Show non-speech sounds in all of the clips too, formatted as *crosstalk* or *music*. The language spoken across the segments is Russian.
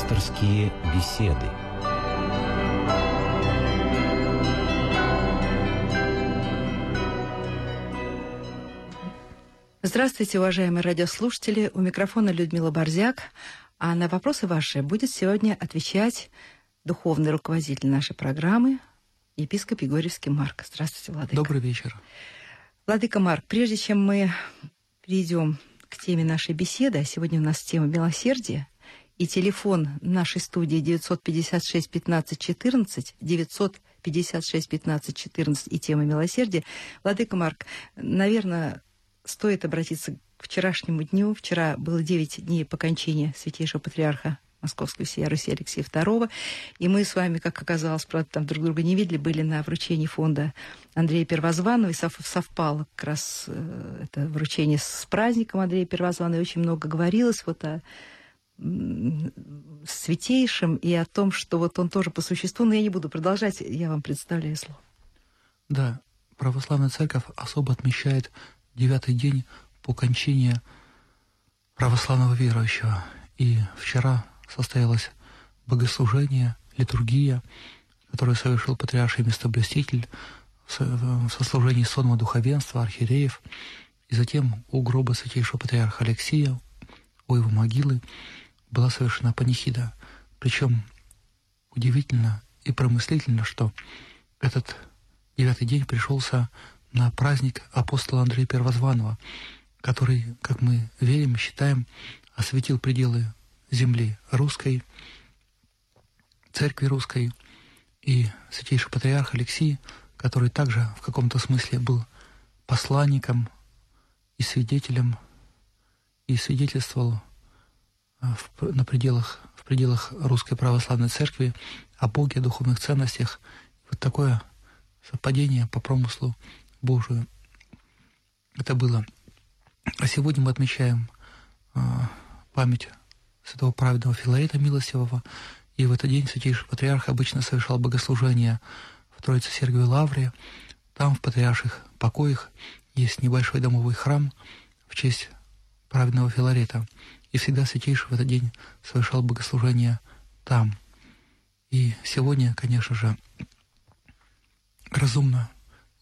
Пасторские беседы. Здравствуйте, уважаемые радиослушатели. У микрофона Людмила Борзяк. А на вопросы ваши будет сегодня отвечать духовный руководитель нашей программы, епископ Егорьевский Марк. Здравствуйте, Владыка. Добрый вечер. Владыка Марк, прежде чем мы перейдем к теме нашей беседы, а сегодня у нас тема милосердия, и телефон нашей студии 956 15 14, 956 15 14 и тема милосердия. Владыка Марк, наверное, стоит обратиться к вчерашнему дню. Вчера было 9 дней по кончине святейшего патриарха Московской всей Руси Алексея II. И мы с вами, как оказалось, правда, там друг друга не видели, были на вручении фонда Андрея Первозванного, и совпало как раз э, это вручение с праздником Андрея Первозванного, и очень много говорилось вот о святейшим и о том, что вот он тоже по существу, но я не буду продолжать, я вам представляю слово. Да, православная церковь особо отмечает девятый день по кончине православного верующего. И вчера состоялось богослужение, литургия, которую совершил патриарший местоблюститель со служением сонма духовенства, архиереев, и затем у гроба святейшего патриарха Алексия, у его могилы, была совершена панихида. Причем удивительно и промыслительно, что этот девятый день пришелся на праздник апостола Андрея Первозванного, который, как мы верим, считаем, осветил пределы земли русской, церкви русской, и святейший патриарх Алексий, который также в каком-то смысле был посланником и свидетелем, и свидетельствовал в, на пределах, в пределах русской православной церкви о Боге, о духовных ценностях. Вот такое совпадение по промыслу Божию. Это было. А сегодня мы отмечаем э, память святого праведного Филарита Милостивого, и в этот день святейший патриарх обычно совершал богослужение в Троице Сергиевой Лавре. Там, в патриарших покоях, есть небольшой домовой храм в честь праведного Филарета. И всегда святейший в этот день совершал богослужение там. И сегодня, конечно же, разумно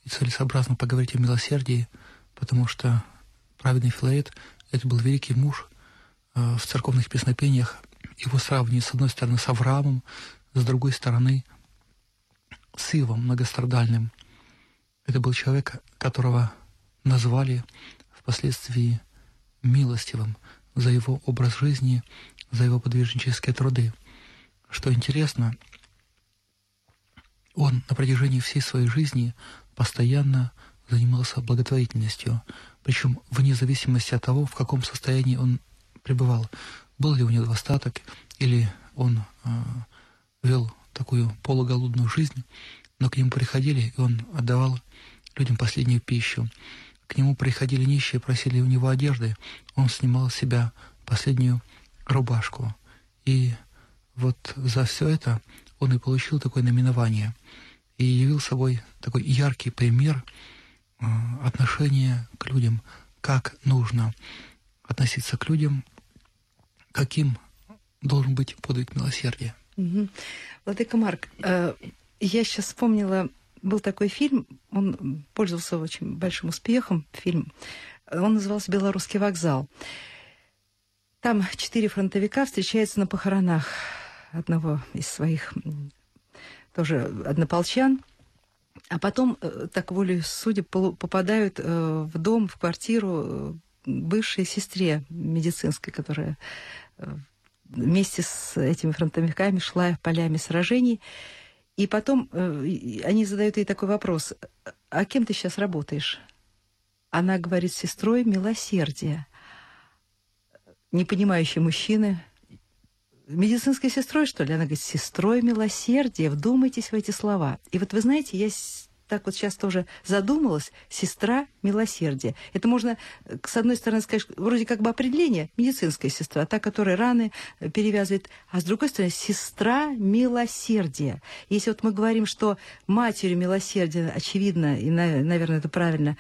и целесообразно поговорить о милосердии, потому что праведный Филарет — это был великий муж, Э, в церковных песнопениях его сравнивают с одной стороны с Авраамом, с другой стороны с Ивом многострадальным. Это был человек, которого назвали впоследствии милостивым за его образ жизни, за его подвижнические труды. Что интересно, он на протяжении всей своей жизни постоянно занимался благотворительностью, причем вне зависимости от того, в каком состоянии он пребывал. Был ли у него достаток, или он э, вел такую полуголодную жизнь, но к нему приходили, и он отдавал людям последнюю пищу. К нему приходили нищие, просили у него одежды, он снимал с себя последнюю рубашку. И вот за все это он и получил такое наименование и явил собой такой яркий пример э, отношения к людям, как нужно относиться к людям, каким должен быть подвиг милосердия. Угу. Владыка Марк, э, я сейчас вспомнила, был такой фильм, он пользовался очень большим успехом, фильм, он назывался «Белорусский вокзал». Там четыре фронтовика встречаются на похоронах одного из своих тоже однополчан, а потом, э, так волей судеб, попадают э, в дом, в квартиру бывшей сестре медицинской, которая э, вместе с этими фронтовиками шла полями сражений. И потом э, они задают ей такой вопрос, а кем ты сейчас работаешь? Она говорит, сестрой милосердия. Непонимающие мужчины, медицинской сестрой, что ли? Она говорит, сестрой милосердия. Вдумайтесь в эти слова. И вот вы знаете, я так вот сейчас тоже задумалась, сестра милосердия. Это можно, э, с одной стороны, сказать, вроде как бы определение, медицинская сестра, та, которая раны э, перевязывает, а с другой стороны, сестра милосердия. Если вот мы говорим, что матерью милосердия, очевидно, и, наверное, это правильно,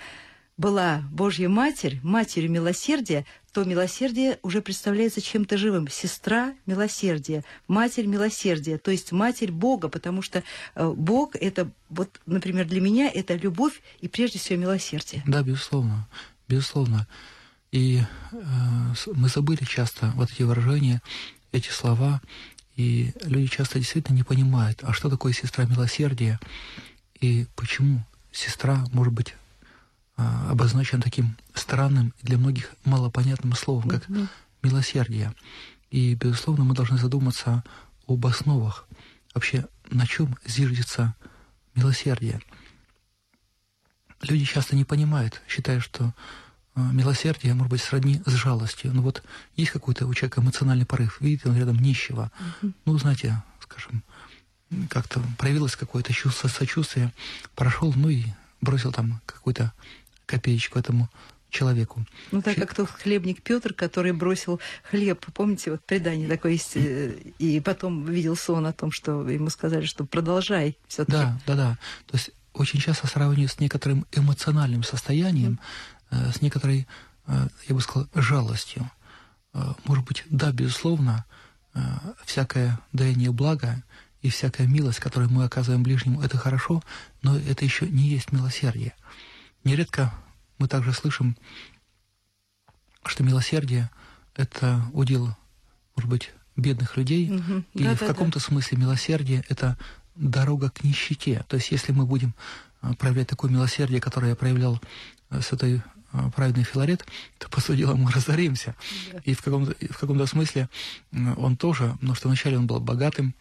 была Божья Матерь, Матерью милосердия, то милосердие уже представляется чем-то живым. Сестра милосердия, Матерь милосердия, то есть Матерь Бога, потому что э, Бог — это, вот, например, для меня это любовь и прежде всего милосердие. Да, безусловно, безусловно. И э, мы забыли часто вот эти выражения, эти слова, и люди часто действительно не понимают, а что такое сестра милосердия, и почему сестра может быть а, обозначена таким странным для многих малопонятным словом, как mm-hmm. милосердие. И, безусловно, мы должны задуматься об основах, вообще на чем зиждется милосердие. Люди часто не понимают, считая, что а, милосердие может быть сродни с жалостью. Ну вот есть какой-то у человека эмоциональный порыв, видит он рядом нищего. Mm-hmm. Ну, знаете, скажем, как-то проявилось какое-то чувство сочувствия, прошел, ну и бросил там какую-то копеечку этому человеку. Ну, так как тот хлебник Петр, который бросил хлеб, помните, вот предание такое есть, э, и потом видел сон о том, что ему сказали, что продолжай все таки Да, да, да. То есть очень часто сравниваю с некоторым эмоциональным состоянием, mm. с некоторой, э, я бы сказал, жалостью. Может быть, да, безусловно, всякое даяние блага и всякая милость, которую мы оказываем ближнему, это хорошо, но это еще не есть милосердие. Нередко мы также слышим, что милосердие – это удел, может быть, бедных людей, угу. и да, в да, каком-то да. смысле милосердие – это дорога к нищете. То есть если мы будем а, проявлять такое милосердие, которое я проявлял а, с этой а, праведный Филарет, то, по сути дела, мы *laughs* разоримся. Да. И в каком-то, в каком-то смысле он тоже, потому что вначале он был богатым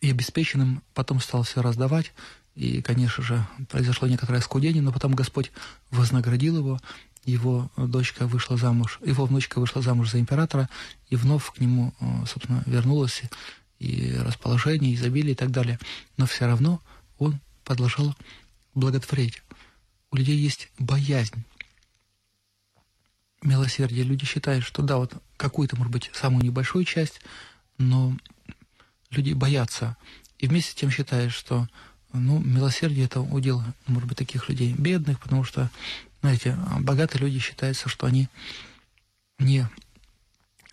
и обеспеченным, потом стал все раздавать, и, конечно же, произошло некоторое скудение, но потом Господь вознаградил его, его дочка вышла замуж, его внучка вышла замуж за императора, и вновь к нему, э, собственно, вернулось и расположение, и изобилие и так далее. Но все равно он продолжал благотворить. У людей есть боязнь милосердия. Люди считают, что да, вот какую-то, может быть, самую небольшую часть, но люди боятся. И вместе с тем считают, что ну, милосердие – это удел, может быть, таких людей бедных, потому что, знаете, богатые люди считаются, что они не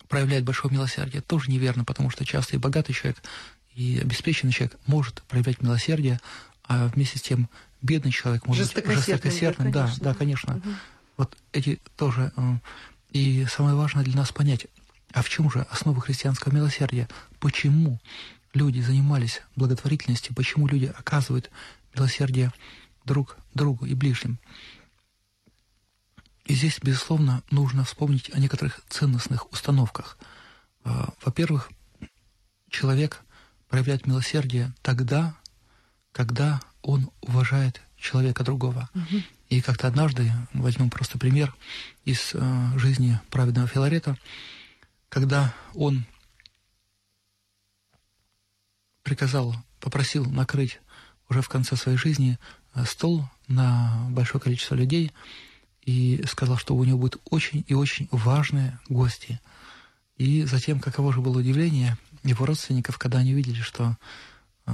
проявляют большое милосердие. Это тоже неверно, потому что часто и богатый человек, и обеспеченный человек может проявлять милосердие, а вместе с тем бедный человек может жестокосердным, быть жестокосердным. Да, да, конечно. Угу. Вот эти тоже. Э, и самое важное для нас понять, а в чем же основа христианского милосердия? Почему люди занимались благотворительностью, почему люди оказывают милосердие друг другу и ближним. И здесь, безусловно, нужно вспомнить о некоторых ценностных установках. А, во-первых, человек проявляет милосердие тогда, когда он уважает человека другого. Угу. И как-то однажды, возьмем просто пример из э, жизни праведного Филарета, когда он приказал, попросил накрыть уже в конце своей жизни э, стол на большое количество людей и сказал, что у него будут очень и очень важные гости. И затем, каково же было удивление его родственников, когда они увидели, что э,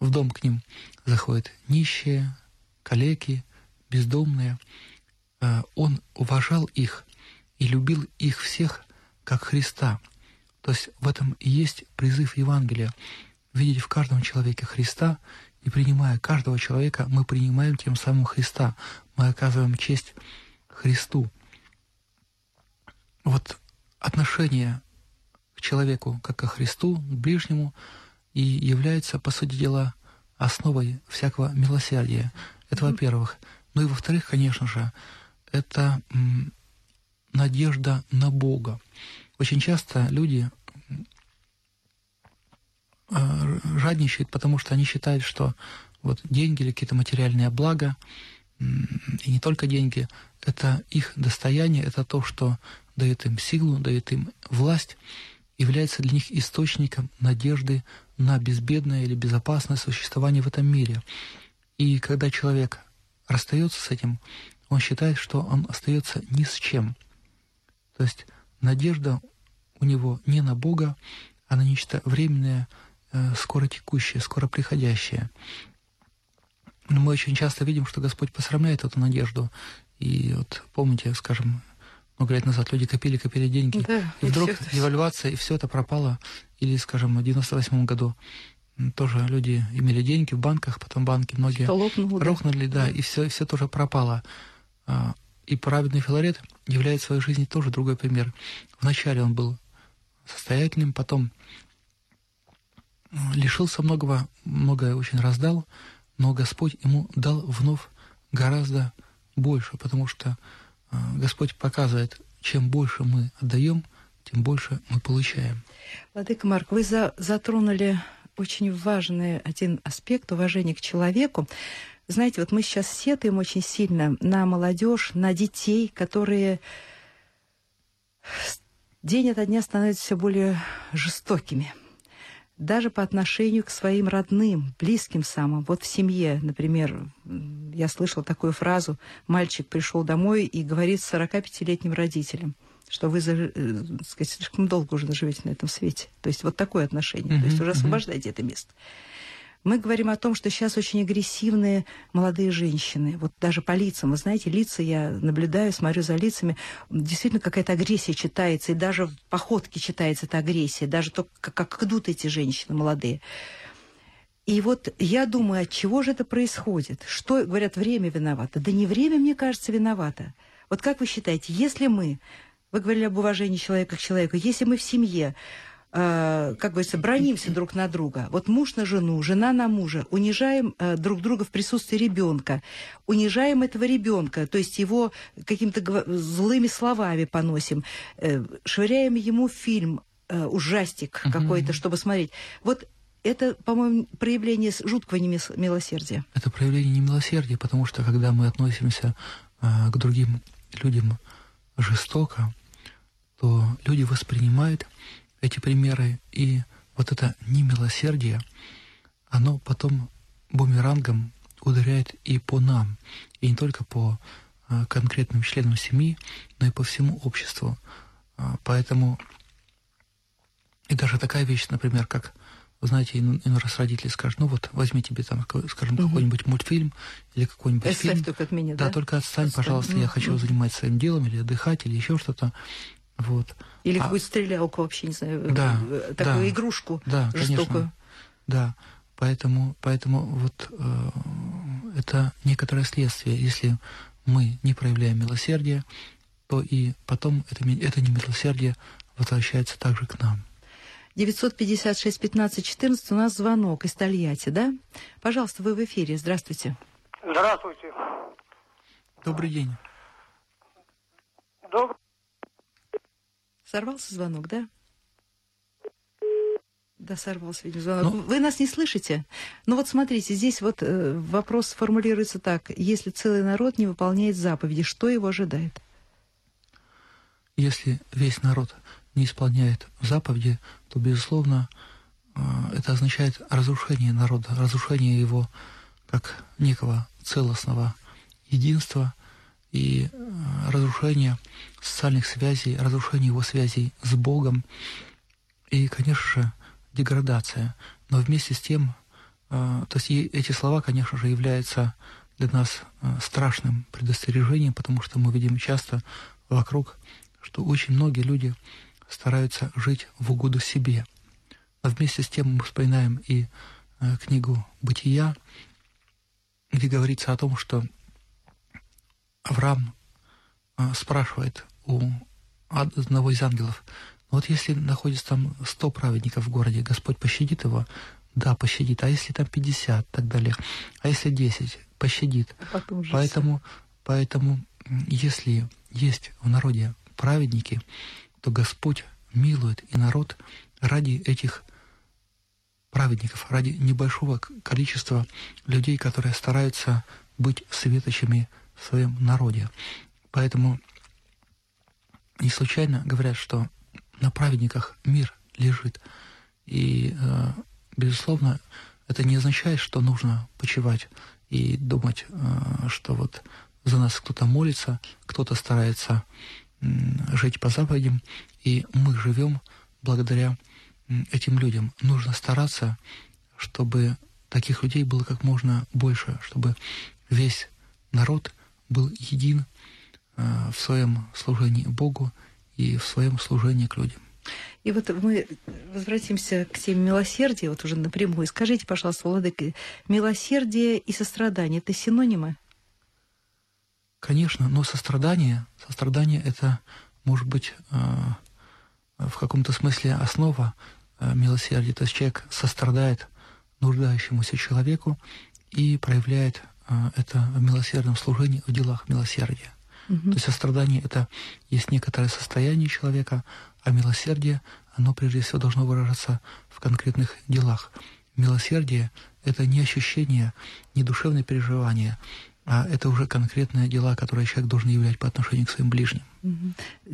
в дом к ним заходят нищие, калеки, бездомные. Э, он уважал их и любил их всех, как Христа – то есть в этом и есть призыв Евангелия – видеть в каждом человеке Христа, и принимая каждого человека, мы принимаем тем самым Христа, мы оказываем честь Христу. Вот отношение к человеку, как ко Христу, к ближнему, и является, по сути дела, основой всякого милосердия. Это mm-hmm. во-первых. Ну и во-вторых, конечно же, это надежда на Бога. Очень часто люди жадничают, потому что они считают, что вот деньги или какие-то материальные блага, и не только деньги, это их достояние, это то, что дает им силу, дает им власть, является для них источником надежды на безбедное или безопасное существование в этом мире. И когда человек расстается с этим, он считает, что он остается ни с чем. То есть надежда у него не на Бога, а на нечто временное, скоро текущее, скоро приходящее. Но мы очень часто видим, что Господь посрамляет эту надежду. И вот помните, скажем, много лет назад люди копили, копили деньги, Да, и и вдруг это- девальвация, и все это пропало. Или, скажем, в 98 году тоже люди имели деньги в банках, потом банки многие лопнуло, да. рухнули, да, и все, все тоже пропало. А, И праведный Филарет являет в своей жизни тоже другой пример. Вначале он был состоятельным, потом э, лишился многого, многое очень раздал, но Господь ему дал вновь гораздо больше, потому что э, Господь показывает, чем больше мы отдаем, тем больше мы получаем. Владыка Марк, вы за- затронули очень важный один аспект уважения к человеку. Знаете, вот мы сейчас сетуем очень сильно на молодежь, на детей, которые день ото дня становятся все более жестокими. Даже по отношению к своим родным, близким самым. Вот в семье, например, я слышала такую фразу, мальчик пришел домой и говорит 45-летним родителям, что вы э, сказать, слишком долго уже живете на этом свете. То есть вот такое отношение. То есть уже освобождайте это место. Мы говорим о том, что сейчас очень агрессивные молодые женщины. Вот даже по лицам. Вы знаете, лица я наблюдаю, смотрю за лицами. Действительно какая-то агрессия читается. И даже в походке читается эта агрессия. Даже то, как, идут эти женщины молодые. И вот я думаю, от чего же это происходит? Что, говорят, время виновато? Да не время, мне кажется, виновато. Вот как вы считаете, если мы, вы говорили об уважении человека к человеку, если мы в семье, э, как говорится, бронимся друг на друга, вот муж на жену, жена на мужа, унижаем э, друг друга в присутствии ребенка, унижаем этого ребенка, то есть его какими-то злыми словами поносим, э, швыряем ему фильм, э, ужастик Мгм. какой-то, чтобы смотреть. Вот это, по-моему, проявление жуткого немис- милосердия. Это проявление немилосердия, потому что когда мы относимся а, к другим людям жестоко, то люди воспринимают эти примеры, и вот это немилосердие, оно потом бумерангом ударяет и по нам, и не только по а, конкретным членам семьи, но и по всему обществу. А, Поэтому и даже такая вещь, например, как, вы знаете, иной иной раз родители скажут, ну вот, возьми тебе там, ка- скажем, Мгм. какой-нибудь мультфильм или какой-нибудь Оставь фильм. только от меня, Да, да? только отстань, Отстань. пожалуйста, я хочу заниматься своим делом или отдыхать, или еще что-то. Вот. Или А- какую-то стрелялку вообще, не знаю, Да, такую да. игрушку Да, жестокую. конечно. Да, поэтому, поэтому вот э, это некоторое следствие. Если мы не проявляем милосердия, то и потом это, это немилосердие возвращается также к нам. 956 15 14 у нас звонок из Тольятти, да? Пожалуйста, вы в эфире. Здравствуйте. Здравствуйте. Добрый день. Добрый Сорвался звонок, да? Да, сорвался, видимо, звонок. Ну- Вы нас не слышите? Ну вот смотрите, здесь вот э, вопрос формулируется так. Если целый народ не выполняет заповеди, что его ожидает? Если весь народ не исполняет заповеди, то, безусловно, э, это означает разрушение народа, разрушение его как некого целостного единства и э, разрушение социальных связей, разрушение его связей с Богом и, конечно же, деградация. Но вместе с тем, э, то есть эти слова, конечно же, являются для нас э, страшным предостережением, потому что мы видим часто вокруг, что очень многие люди стараются жить в угоду себе. Но вместе с тем мы вспоминаем и книгу «Бытия», где говорится о том, что Авраам э, спрашивает у одного из ангелов, «Ну вот если находится там 100 праведников в городе, Господь пощадит его? Да, пощадит. А если там 50 и так далее? А если 10? Пощадит. А Поэтому, поэтому, если есть в народе праведники, то Господь милует и народ ради этих праведников, ради небольшого количества людей, которые стараются быть светочами в своем народе. Поэтому не случайно говорят, что на праведниках мир лежит. И, э, безусловно, это не означает, что нужно почивать и думать, э, что вот за нас кто-то молится, кто-то старается жить по заповедям, и мы живем благодаря этим людям. Нужно стараться, чтобы таких людей было как можно больше, чтобы весь народ был един э, в своем служении Богу и в своем служении к людям. И вот мы возвратимся к теме милосердия, вот уже напрямую. Скажите, пожалуйста, Владыка, милосердие и сострадание – это синонимы? Конечно, но сострадание, сострадание – это, может быть, э, в каком-то смысле основа э, милосердия. То есть человек сострадает нуждающемуся человеку и проявляет это в милосердном служении, в делах милосердия. Угу. То есть сострадание – это есть некоторое состояние человека, а милосердие, оно прежде всего должно выражаться в конкретных делах. Милосердие – это не ощущение, не душевное переживание, а это уже конкретные дела, которые человек должен являть по отношению к своим ближним.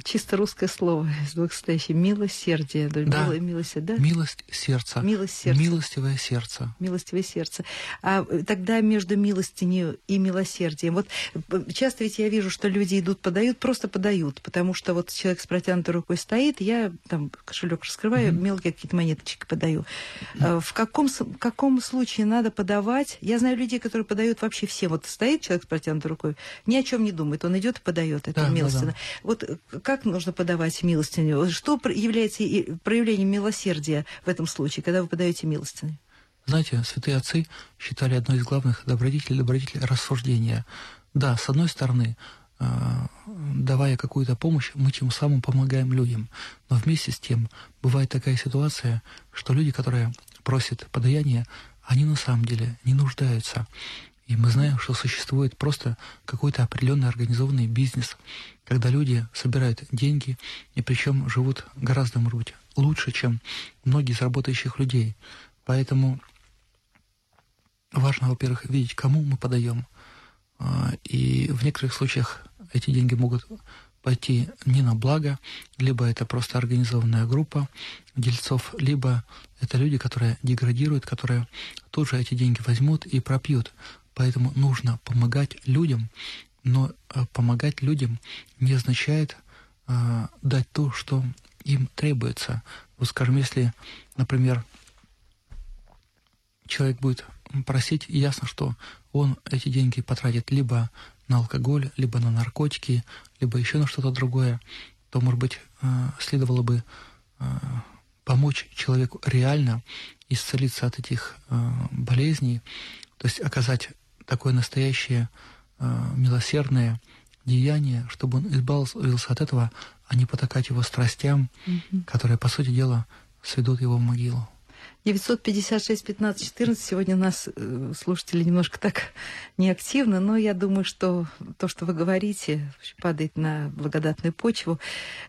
Чисто русское слово из двух состоящих. Милосердие. Да. Мило, милость, да? Милость сердца. Милость сердца. Милостивое сердце. Милостивое сердце. А э, тогда между милостью и милосердием. Вот э, часто ведь я вижу, что люди идут, подают, просто подают, потому что вот человек с протянутой рукой стоит, я там кошелек раскрываю, mm-hmm. мелкие какие-то монеточки подаю. Mm-hmm. В каком, каком случае надо подавать? Я знаю людей, которые подают вообще всем. Вот стоит человек с протянутой рукой, ни о чем не думает, он идет и подает это да, милостиво. Да, да. Вот э, как нужно подавать милостыню? Что является проявлением милосердия в этом случае, когда вы подаете милостыню? Знаете, святые отцы считали одной из главных добродетелей добродетель рассуждения. Да, с одной стороны, э, давая какую-то помощь, мы тем самым помогаем людям. Но вместе с тем бывает такая ситуация, что люди, которые просят подаяния, они на самом деле не нуждаются. И мы знаем, что существует просто какой-то определенный организованный бизнес, когда люди собирают деньги, и причем живут гораздо, может лучше, чем многие из работающих людей. Поэтому важно, во-первых, видеть, кому мы подаем. А, и в некоторых случаях эти деньги могут пойти не на благо, либо это просто организованная группа дельцов, либо это люди, которые деградируют, которые тут же эти деньги возьмут и пропьют. Поэтому нужно помогать людям, но э, помогать людям не означает э, дать то, что им требуется. Вот, скажем, если, например, человек будет просить, ясно, что он эти деньги потратит либо на алкоголь, либо на наркотики, либо еще на что-то другое, то, может быть, э, следовало бы э, помочь человеку реально исцелиться от этих болезней, то есть оказать такое настоящее э, милосердное деяние, чтобы он избавился от этого, а не потакать его страстям, mm-hmm. которые, по сути дела, сведут его в могилу. 956 15 14. Сегодня у нас э, слушатели немножко так *laughs* неактивно, но я думаю, что то, что вы говорите, падает на благодатную почву.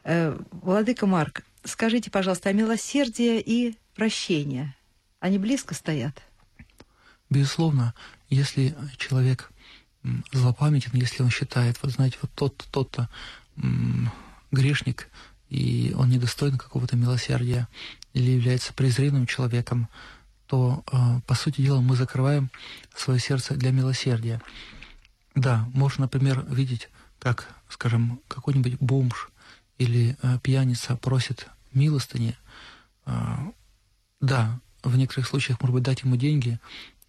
Э, Владыка Марк, скажите, пожалуйста, а милосердие и прощение, они близко стоят? Безусловно, если человек злопамятен, если он считает, вот знаете, вот тот-то, тот-то грешник, и он недостоин какого-то милосердия или является презренным человеком, то, э, по сути дела, мы закрываем свое сердце для милосердия. Да, можно, например, видеть, как, скажем, какой-нибудь бомж или э, пьяница просит милостыни. Э, да, в некоторых случаях, может быть, дать ему деньги,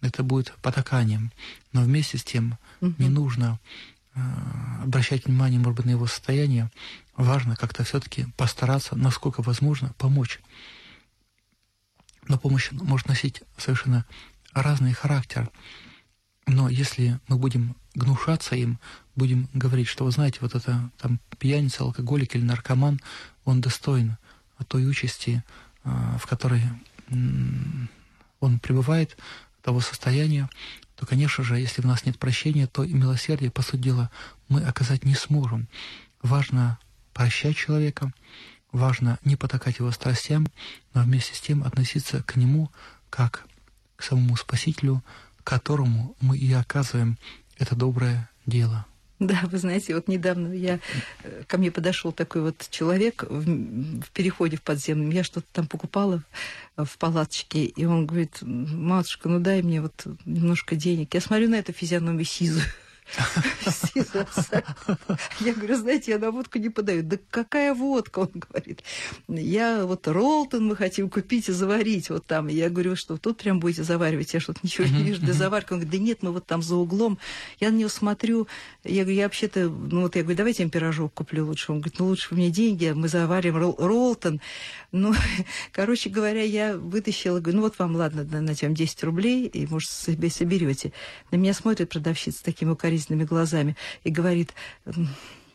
это будет потаканием. Но вместе с тем угу. не нужно э, обращать внимание, может быть, на его состояние. Важно как-то все-таки постараться, насколько возможно, помочь. Но помощь может носить совершенно разный характер. Но если мы будем гнушаться им, будем говорить, что, вы знаете, вот это там пьяница, алкоголик или наркоман, он достоин той участи, э, в которой он пребывает, того состояния, то, конечно же, если в нас нет прощения, то и милосердие, по сути дела, мы оказать не сможем. Важно прощать человека, важно не потакать его страстям, но вместе с тем относиться к нему как к самому Спасителю, которому мы и оказываем это доброе дело. *laughs* Да, вы знаете, вот недавно я э, ко мне подошел такой вот человек в, в переходе в подземном. Я что-то там покупала в палаточке, и он говорит, матушка, ну дай мне вот немножко денег. Я смотрю на эту физиономию сизу. *laughs* Я говорю, знаете, я на водку не подаю. Да какая водка, он говорит. Я вот Ролтон мы хотим купить и заварить вот там. Я говорю, что тут прям будете заваривать, я что-то ничего не вижу для заварки. Он говорит, да нет, мы вот там за углом. Я на него смотрю, я говорю, я вообще-то, ну вот я говорю, давайте я пирожок куплю лучше. Он говорит, ну лучше мне деньги, мы заварим Ролтон. Ну, *laughs* короче говоря, я вытащила, говорю, ну вот вам, ладно, на тем 10 рублей, и, может, себе соберете. На меня смотрит продавщица такими укоризненными глазами и говорит,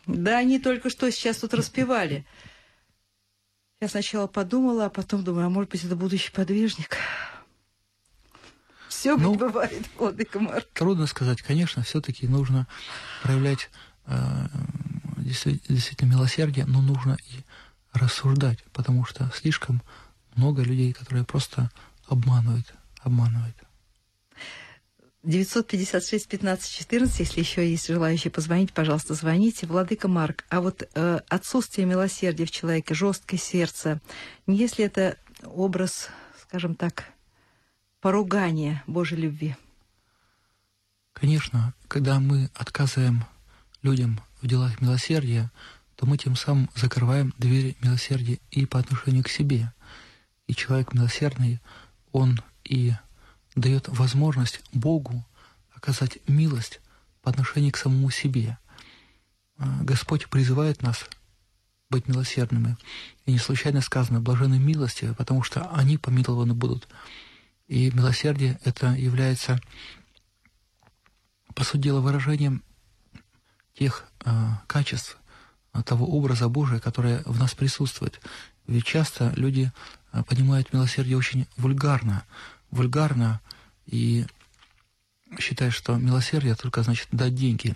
да они только что сейчас тут распевали. Я сначала подумала, а потом думаю, а может быть, это будущий подвижник. Все ну, бывает, Владыка Марк. Трудно сказать. Конечно, все-таки нужно проявлять э, действительно милосердие, но нужно и рассуждать, потому что слишком много людей, которые просто обманывают, обманывают. 956 15 14, если еще есть желающие позвонить, пожалуйста, звоните. Владыка Марк, а вот э, отсутствие милосердия в человеке, жесткое сердце, не если это образ, скажем так, поругания Божьей любви? Конечно, когда мы отказываем людям в делах милосердия, то мы тем самым закрываем двери милосердия и по отношению к себе. И человек милосердный, он и дает возможность Богу оказать милость по отношению к самому себе. А, Господь призывает нас быть милосердными. И не случайно сказано «блажены милости», потому что они помилованы будут. И милосердие — это является, по сути дела, выражением тех э, качеств, того образа Божия, которое в нас присутствует. Ведь часто люди понимают милосердие очень вульгарно, вульгарно и считают, что милосердие только значит дать деньги.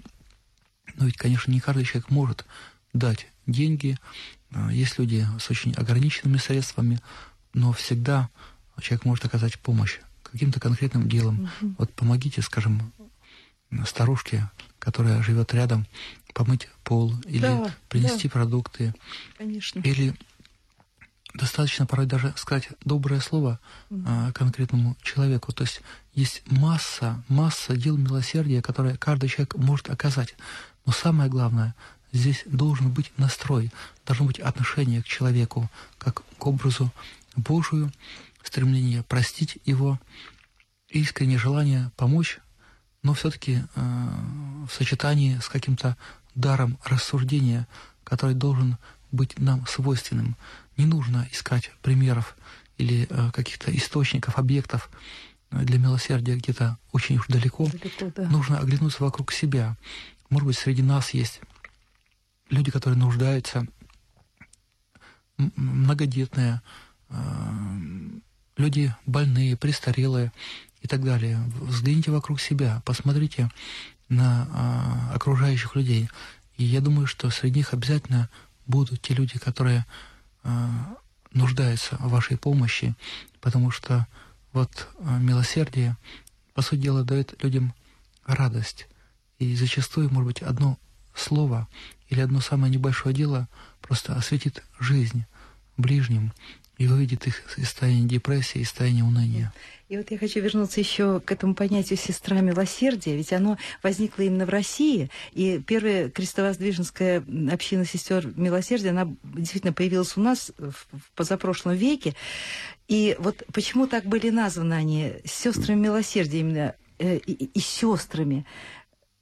Но ведь, конечно, не каждый человек может дать деньги. Есть люди с очень ограниченными средствами, но всегда человек может оказать помощь каким-то конкретным делом. Угу. Вот помогите, скажем, старушке, которая живет рядом, помыть пол или да, принести да. продукты. Конечно. Или достаточно порой даже сказать доброе слово а, конкретному человеку. То есть есть масса, масса дел милосердия, которые каждый человек может оказать. Но самое главное, здесь должен быть настрой, должно быть отношение к человеку, как к образу Божию, стремление простить его, искреннее желание помочь, но все-таки э, в сочетании с каким-то даром рассуждения, который должен быть нам свойственным. Не нужно искать примеров или э, каких-то источников, объектов э, для милосердия где-то очень уж далеко. далеко да. Нужно оглянуться вокруг себя. Может быть, среди нас есть люди, которые нуждаются, многодетные, э, люди больные, престарелые и так далее. Взгляните вокруг себя, посмотрите на окружающих людей. И я думаю, что среди них обязательно будут те люди, которые а, нуждаются в вашей помощи, потому что вот а, милосердие, по сути дела, дает людям радость. И зачастую, может быть, одно слово или одно самое небольшое дело просто осветит жизнь ближним и выведет их из состояния депрессии, из состояния уныния. И вот я хочу вернуться еще к этому понятию сестра милосердия, ведь оно возникло именно в России, и первая крестовоздвиженская община сестер милосердия, она действительно появилась у нас в позапрошлом веке. И вот почему так были названы они сестрами милосердия именно э, и, и, и сестрами?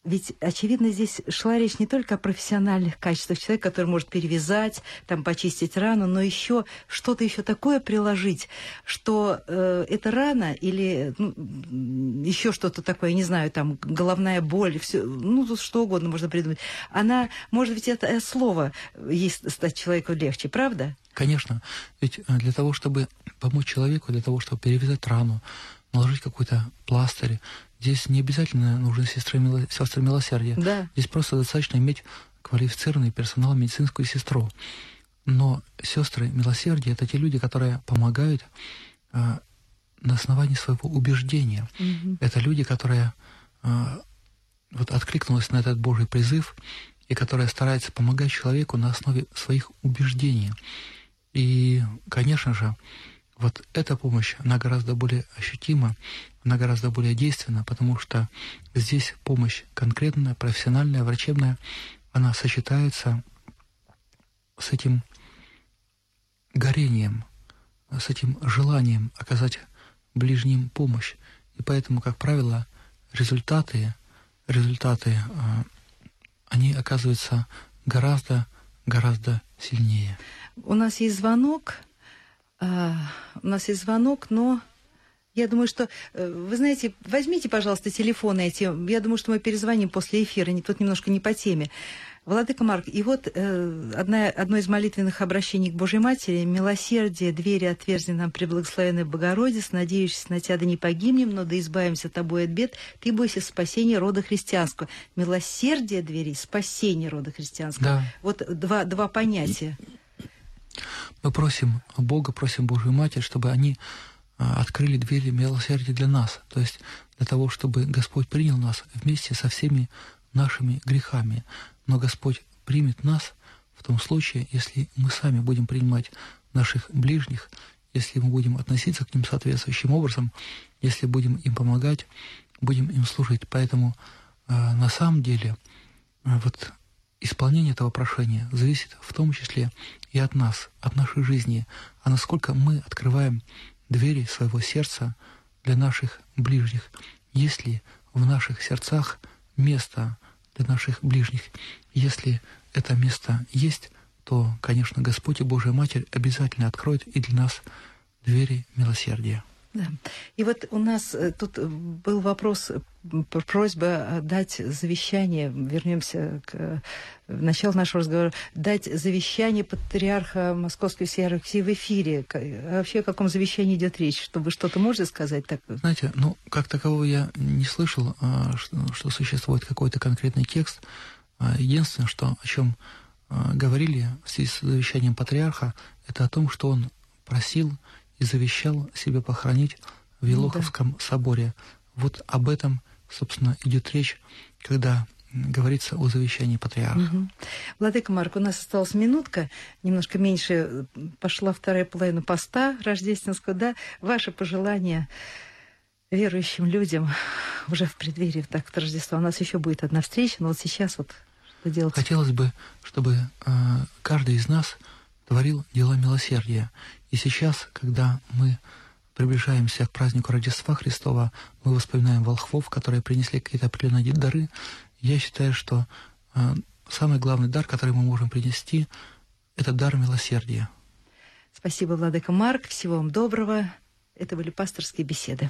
Ведь, очевидно, здесь шла речь не только о профессиональных качествах человека, который может перевязать, там, почистить рану, но еще что-то еще такое приложить, что э, эта рана или ну, еще что-то такое, не знаю, там, головная боль, все, ну, тут что угодно можно придумать. Она, может быть, это слово ей стать человеку легче, правда? Конечно. Ведь э, для того, чтобы помочь человеку, для того, чтобы перевязать рану, наложить какой-то пластырь, Здесь не обязательно нужны сестры, сестры милосердия. Да. Здесь просто достаточно иметь квалифицированный персонал, медицинскую сестру. Но сестры милосердия это те люди, которые помогают э, на основании своего убеждения. Угу. Это люди, которые э, вот откликнулись на этот Божий призыв и которые стараются помогать человеку на основе своих убеждений. И, конечно же, вот эта помощь, она гораздо более ощутима, она гораздо более действенна, потому что здесь помощь конкретная, профессиональная, врачебная, она сочетается с этим горением, с этим желанием оказать ближним помощь. И поэтому, как правило, результаты, результаты, э, они оказываются гораздо, гораздо сильнее. У нас есть звонок. А, у нас есть звонок, но я думаю, что, э, вы знаете, возьмите, пожалуйста, телефоны эти. Я думаю, что мы перезвоним после эфира. Тут немножко не по теме. Владыка Марк, и вот э, одна, одно из молитвенных обращений к Божьей Матери «Милосердие, двери отверзли нам преблагословенная Богородица, надеющийся на Тебя, да не погибнем, но да избавимся Тобой от бед, Ты бойся спасения рода христианского». Милосердие двери, спасение рода христианского. Да. Вот два, два понятия. Мы просим Бога, просим Божью Матерь, чтобы они а, открыли двери милосердия для нас, то есть для того, чтобы Господь принял нас вместе со всеми нашими грехами, но Господь примет нас в том случае, если мы сами будем принимать наших ближних, если мы будем относиться к ним соответствующим образом, если будем им помогать, будем им служить. Поэтому э, на самом деле э, вот исполнение этого прошения зависит в том числе и от нас, от нашей жизни, а насколько мы открываем двери своего сердца для наших ближних, есть ли в наших сердцах место для наших ближних. Если это место есть, то, конечно, Господь и Божья Матерь обязательно откроет и для нас двери милосердия. Да. И вот у нас э, тут был вопрос, просьба дать завещание, вернемся к началу нашего разговора, дать завещание патриарха Московской Руси в эфире. А вообще о каком завещании идет речь? Чтобы что-то можете сказать? Так? Знаете, ну, как такового я не слышал, а, что, что существует какой-то конкретный текст. А, единственное, что, о чем говорили в связи с завещанием патриарха, это о том, что он просил и завещал себе похоронить в Елоховском ну, да. соборе. Вот об этом, собственно, идет речь, когда говорится о завещании патриарха. Угу. Владыка Марк, у нас осталась минутка, немножко меньше, пошла вторая половина поста рождественского, да? Ваши пожелания верующим людям уже в преддверии так Рождества. У нас еще будет одна встреча, но вот сейчас вот что делать? Хотелось бы, чтобы э, каждый из нас творил дела милосердия. И сейчас, когда мы приближаемся к празднику Рождества Христова, мы вспоминаем волхвов, которые принесли какие-то определенные дары. Я считаю, что э, самый главный дар, который мы можем принести, это дар милосердия. Спасибо, Владыка Марк. Всего вам доброго. Это были пасторские беседы.